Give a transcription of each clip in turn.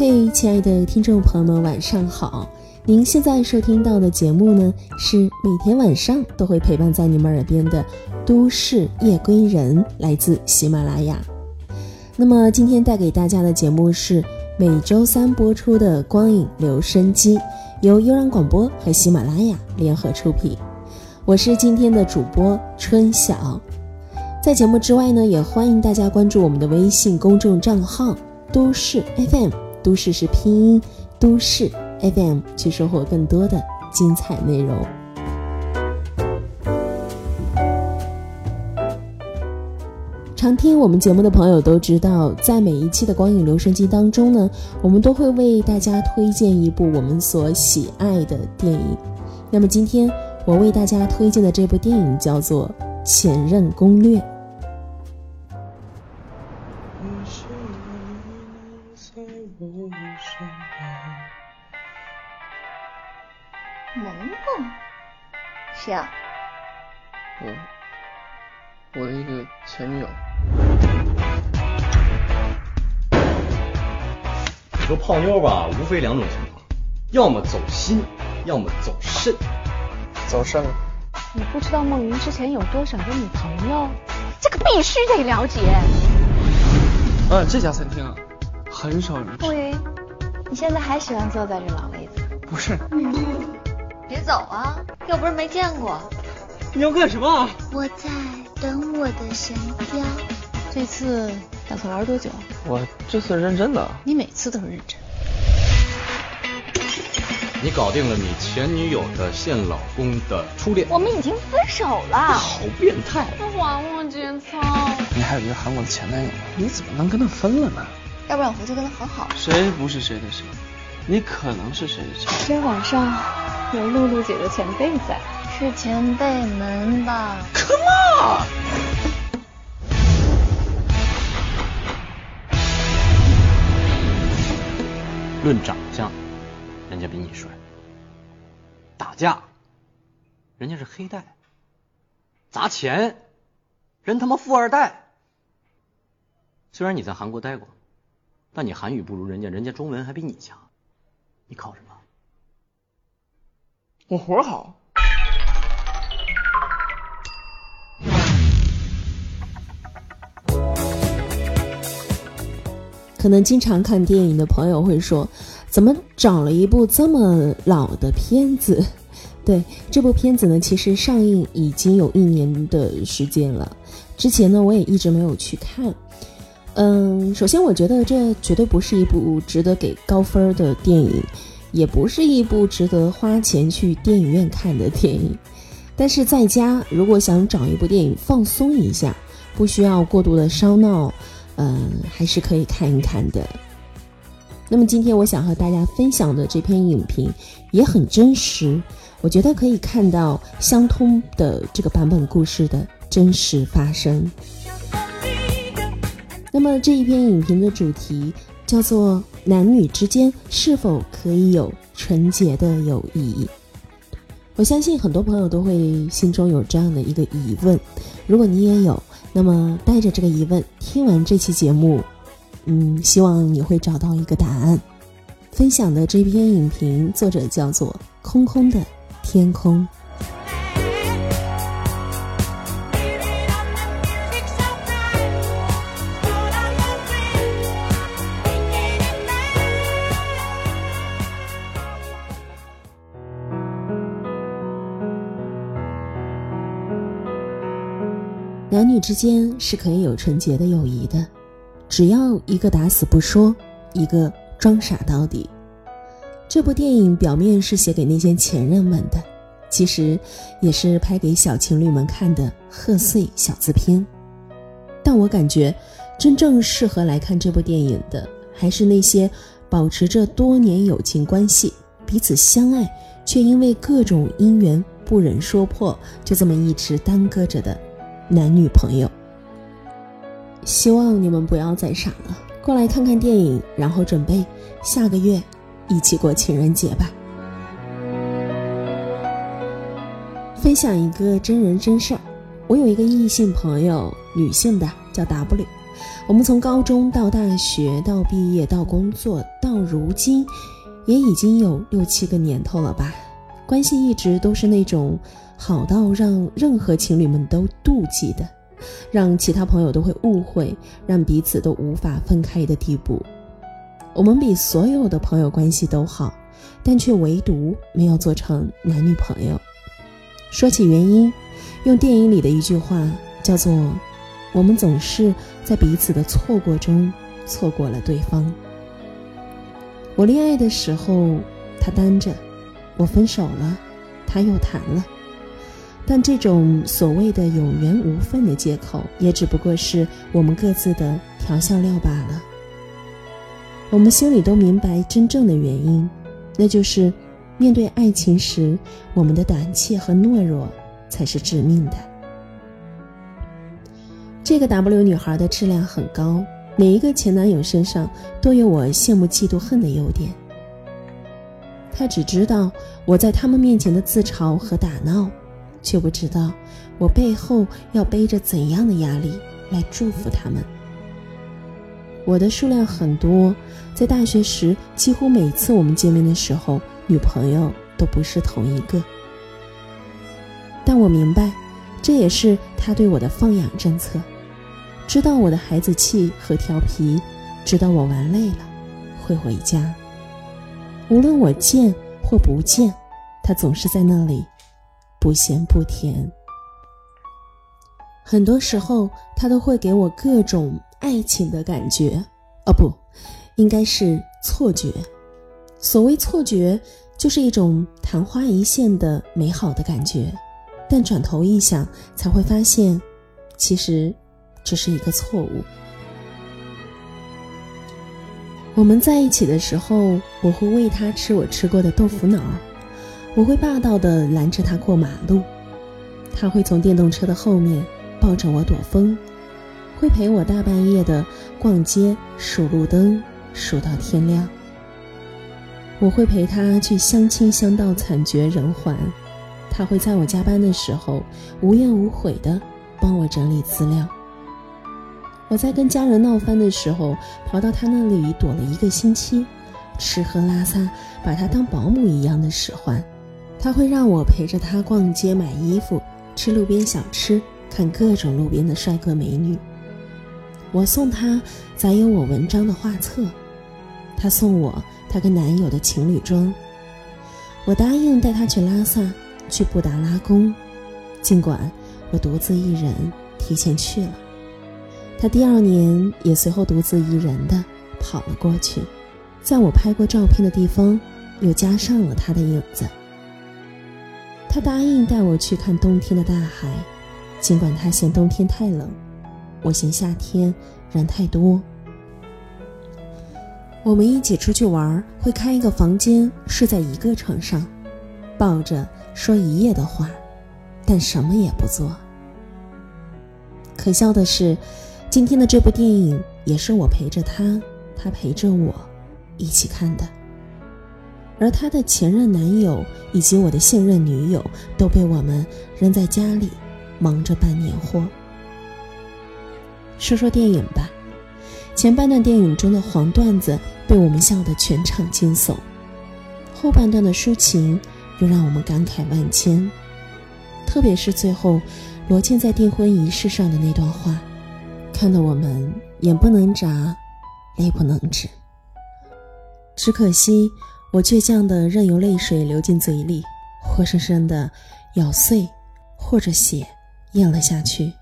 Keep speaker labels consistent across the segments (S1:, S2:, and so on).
S1: 嘿，亲爱的听众朋友们，晚上好！您现在收听到的节目呢，是每天晚上都会陪伴在你们耳边的《都市夜归人》，来自喜马拉雅。那么今天带给大家的节目是每周三播出的《光影留声机》，由悠然广播和喜马拉雅联合出品。我是今天的主播春晓。在节目之外呢，也欢迎大家关注我们的微信公众账号“都市 FM”，都市是拼音，都市 FM，去收获更多的精彩内容。常听我们节目的朋友都知道，在每一期的光影留声机当中呢，我们都会为大家推荐一部我们所喜爱的电影。那么今天我为大家推荐的这部电影叫做《前任攻略》。
S2: 谁啊？
S3: 我，我的一个前女友。
S4: 你说泡妞吧，无非两种情况，要么走心，要么走肾。
S3: 走肾了。
S2: 你不知道孟云之前有多少个女朋友？这个必须得了解。
S3: 啊，这家餐厅啊，很少人吃。
S2: 孟云，你现在还喜欢坐在这老位子？
S3: 不是，
S2: 别走啊，又不是没见过。
S3: 你要干什么？
S5: 我在等我的神雕。
S2: 这次打算玩多久？
S3: 我这次认真的。
S2: 你每次都是认真。
S4: 你搞定了你前女友的现老公的初恋，
S2: 我们已经分手了。
S4: 好变态！
S2: 还我节操！
S3: 你还有一个韩国的前男友呢，你怎么能跟他分了呢？
S2: 要不然我回去跟他和好。
S3: 谁不是谁的谁？你可能是谁的谁？
S2: 今天晚上有露露姐的前辈在，是前辈们吧
S3: ？Come on！
S4: 论长相，人家比你帅；打架，人家是黑带；砸钱，人他妈富二代。虽然你在韩国待过，但你韩语不如人家，人家中文还比你强。你考什么？
S3: 我活好。
S1: 可能经常看电影的朋友会说，怎么找了一部这么老的片子？对，这部片子呢，其实上映已经有一年的时间了。之前呢，我也一直没有去看。嗯，首先我觉得这绝对不是一部值得给高分的电影，也不是一部值得花钱去电影院看的电影。但是在家如果想找一部电影放松一下，不需要过度的烧脑。嗯，还是可以看一看的。那么今天我想和大家分享的这篇影评也很真实，我觉得可以看到相通的这个版本故事的真实发生。那么这一篇影评的主题叫做“男女之间是否可以有纯洁的友谊”。我相信很多朋友都会心中有这样的一个疑问，如果你也有。那么，带着这个疑问，听完这期节目，嗯，希望你会找到一个答案。分享的这篇影评作者叫做“空空的天空”。男女之间是可以有纯洁的友谊的，只要一个打死不说，一个装傻到底。这部电影表面是写给那些前任们的，其实也是拍给小情侣们看的贺岁小字片。但我感觉，真正适合来看这部电影的，还是那些保持着多年友情关系、彼此相爱，却因为各种因缘不忍说破，就这么一直耽搁着的。男女朋友，希望你们不要再傻了，过来看看电影，然后准备下个月一起过情人节吧。分享一个真人真事儿，我有一个异性朋友，女性的叫 W，我们从高中到大学，到毕业，到工作，到如今，也已经有六七个年头了吧？关系一直都是那种好到让任何情侣们都妒忌的，让其他朋友都会误会，让彼此都无法分开的地步。我们比所有的朋友关系都好，但却唯独没有做成男女朋友。说起原因，用电影里的一句话叫做：“我们总是在彼此的错过中错过了对方。”我恋爱的时候，他单着；我分手了，他又谈了。但这种所谓的有缘无分的借口，也只不过是我们各自的调笑料罢了。我们心里都明白真正的原因，那就是面对爱情时，我们的胆怯和懦弱才是致命的。这个 W 女孩的质量很高，每一个前男友身上都有我羡慕、嫉妒、恨的优点。他只知道我在他们面前的自嘲和打闹，却不知道我背后要背着怎样的压力来祝福他们。我的数量很多，在大学时，几乎每次我们见面的时候，女朋友都不是同一个。但我明白，这也是他对我的放养政策。知道我的孩子气和调皮，知道我玩累了会回家。无论我见或不见，他总是在那里，不咸不甜。很多时候，他都会给我各种。爱情的感觉，哦不，应该是错觉。所谓错觉，就是一种昙花一现的美好的感觉，但转头一想，才会发现，其实这是一个错误。我们在一起的时候，我会喂他吃我吃过的豆腐脑，我会霸道的拦着他过马路，他会从电动车的后面抱着我躲风。会陪我大半夜的逛街数路灯，数到天亮。我会陪他去相亲相到惨绝人寰，他会在我加班的时候无怨无悔的帮我整理资料。我在跟家人闹翻的时候，跑到他那里躲了一个星期，吃喝拉撒把他当保姆一样的使唤。他会让我陪着他逛街买衣服，吃路边小吃，看各种路边的帅哥美女。我送他载有我文章的画册，他送我他跟男友的情侣装。我答应带他去拉萨，去布达拉宫，尽管我独自一人提前去了。他第二年也随后独自一人的跑了过去，在我拍过照片的地方又加上了他的影子。他答应带我去看冬天的大海，尽管他嫌冬天太冷。我嫌夏天人太多。我们一起出去玩，会开一个房间，睡在一个床上，抱着说一夜的话，但什么也不做。可笑的是，今天的这部电影也是我陪着他，他陪着我一起看的。而他的前任男友以及我的现任女友都被我们扔在家里，忙着办年货。说说电影吧，前半段电影中的黄段子被我们笑得全场惊悚，后半段的抒情又让我们感慨万千。特别是最后罗茜在订婚仪式上的那段话，看得我们眼不能眨，泪不能止。只可惜我倔强的任由泪水流进嘴里，活生生的咬碎或者血咽了下去，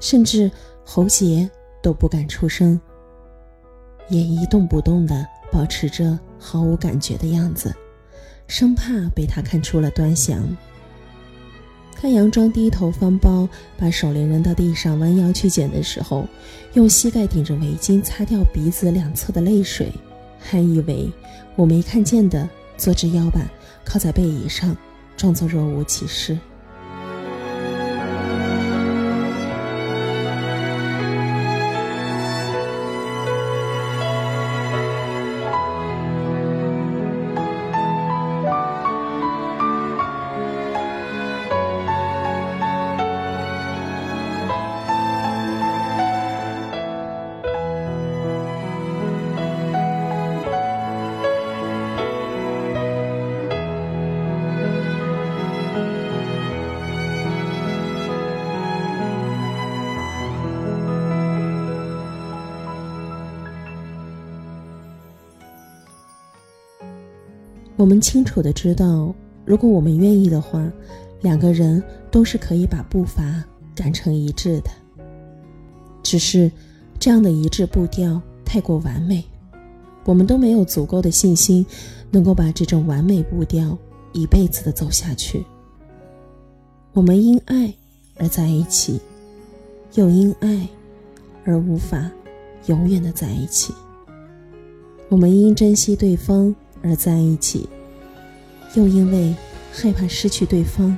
S1: 甚至。喉结都不敢出声，也一动不动地保持着毫无感觉的样子，生怕被他看出了端详。他佯装低头翻包，把手链扔到地上，弯腰去捡的时候，用膝盖顶着围巾擦掉鼻子两侧的泪水，还以为我没看见的，坐直腰板靠在背椅上，装作若无其事。我们清楚的知道，如果我们愿意的话，两个人都是可以把步伐赶成一致的。只是这样的一致步调太过完美，我们都没有足够的信心，能够把这种完美步调一辈子的走下去。我们因爱而在一起，又因爱而无法永远的在一起。我们因珍惜对方。而在一起，又因为害怕失去对方，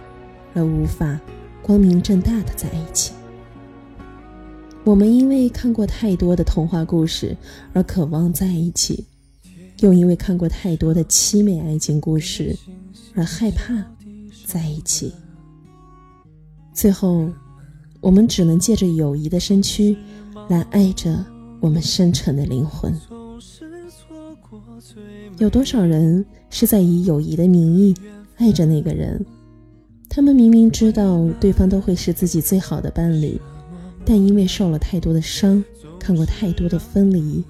S1: 而无法光明正大的在一起。我们因为看过太多的童话故事而渴望在一起，又因为看过太多的凄美爱情故事而害怕在一起。最后，我们只能借着友谊的身躯，来爱着我们深沉的灵魂。有多少人是在以友谊的名义爱着那个人？他们明明知道对方都会是自己最好的伴侣，但因为受了太多的伤，看过太多的分离，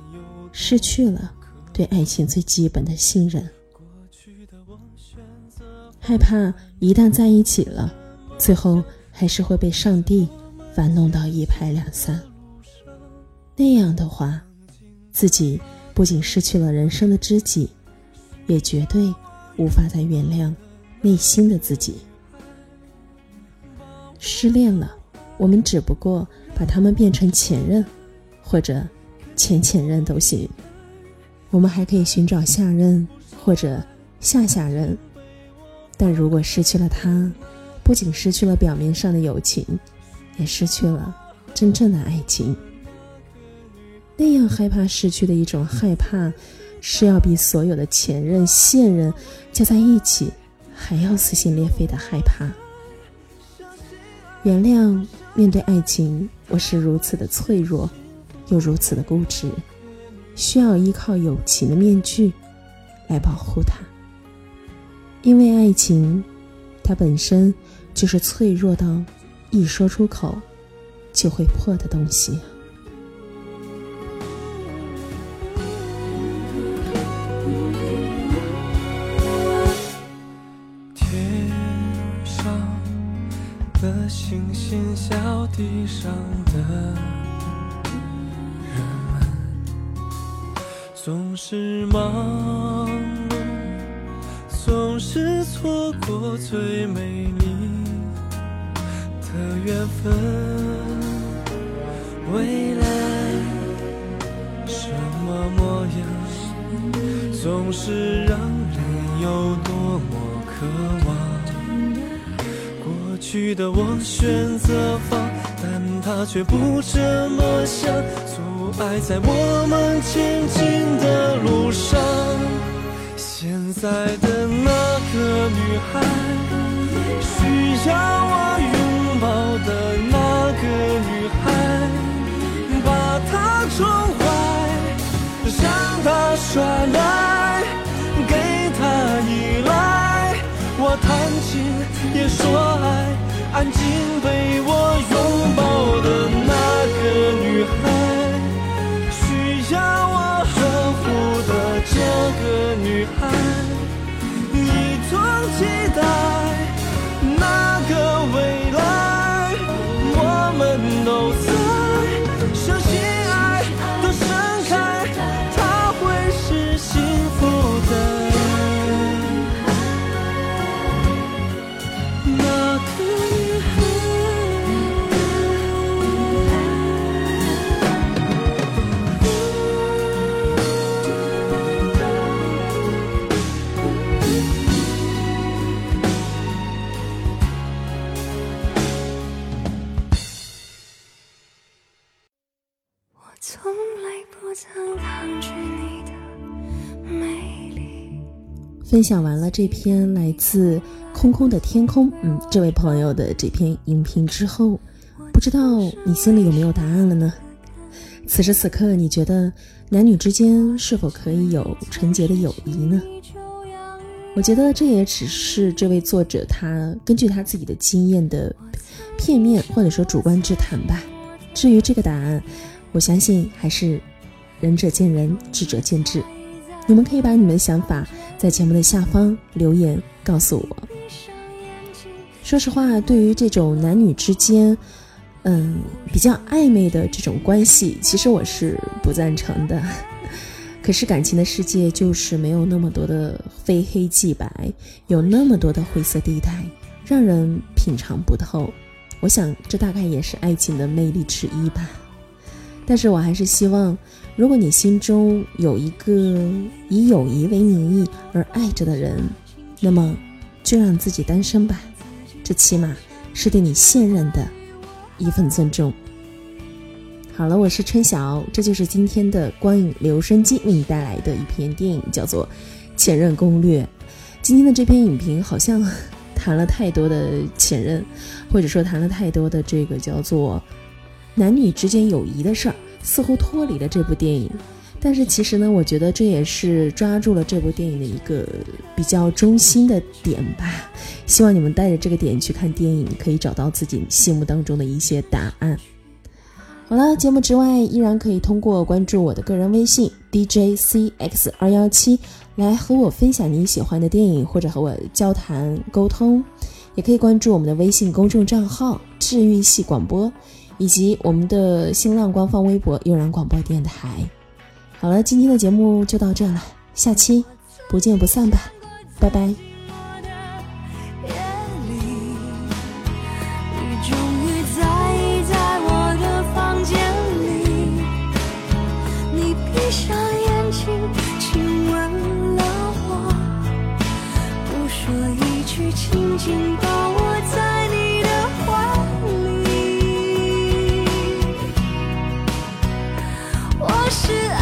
S1: 失去了对爱情最基本的信任，害怕一旦在一起了，最后还是会被上帝反弄到一拍两散。那样的话，自己。不仅失去了人生的知己，也绝对无法再原谅内心的自己。失恋了，我们只不过把他们变成前任，或者前前任都行。我们还可以寻找下任或者下下任。但如果失去了他，不仅失去了表面上的友情，也失去了真正的爱情。那样害怕失去的一种害怕，是要比所有的前任、现任加在一起还要撕心裂肺的害怕。原谅，面对爱情，我是如此的脆弱，又如此的固执，需要依靠友情的面具来保护它。因为爱情，它本身就是脆弱到一说出口就会破的东西。
S6: 上的人们，总是忙碌，总是错过最美丽的缘分。未来什么模样，总是让人有多么渴望。过去的我选择放，他却不这么想，阻碍在我们前进的路上。现在的那个女孩，需要我拥抱的那个女孩，把她宠坏，让她耍赖，给她依赖，我弹琴也说爱。安静被我拥抱的那个女孩，需要我呵护的这个女孩，你总期待
S1: 分享完了这篇来自《空空的天空》，嗯，这位朋友的这篇音频之后，不知道你心里有没有答案了呢？此时此刻，你觉得男女之间是否可以有纯洁的友谊呢？我觉得这也只是这位作者他根据他自己的经验的片面或者说主观之谈吧。至于这个答案，我相信还是仁者见仁，智者见智。你们可以把你们的想法。在节目的下方留言告诉我。说实话，对于这种男女之间，嗯，比较暧昧的这种关系，其实我是不赞成的。可是感情的世界就是没有那么多的非黑即白，有那么多的灰色地带，让人品尝不透。我想，这大概也是爱情的魅力之一吧。但是我还是希望，如果你心中有一个以友谊为名义而爱着的人，那么就让自己单身吧。这起码是对你现任的一份尊重。好了，我是春晓，这就是今天的光影留声机为你带来的一篇电影，叫做《前任攻略》。今天的这篇影评好像 谈了太多的前任，或者说谈了太多的这个叫做男女之间友谊的事儿，似乎脱离了这部电影。但是其实呢，我觉得这也是抓住了这部电影的一个比较中心的点吧。希望你们带着这个点去看电影，可以找到自己心目当中的一些答案。好了，节目之外依然可以通过关注我的个人微信 DJCX 二幺七来和我分享你喜欢的电影，或者和我交谈沟通。也可以关注我们的微信公众账号“治愈系广播”，以及我们的新浪官方微博“悠然广播电台”。好了，今天的节目就到这了，下期不见不散吧，拜拜。
S7: 真的是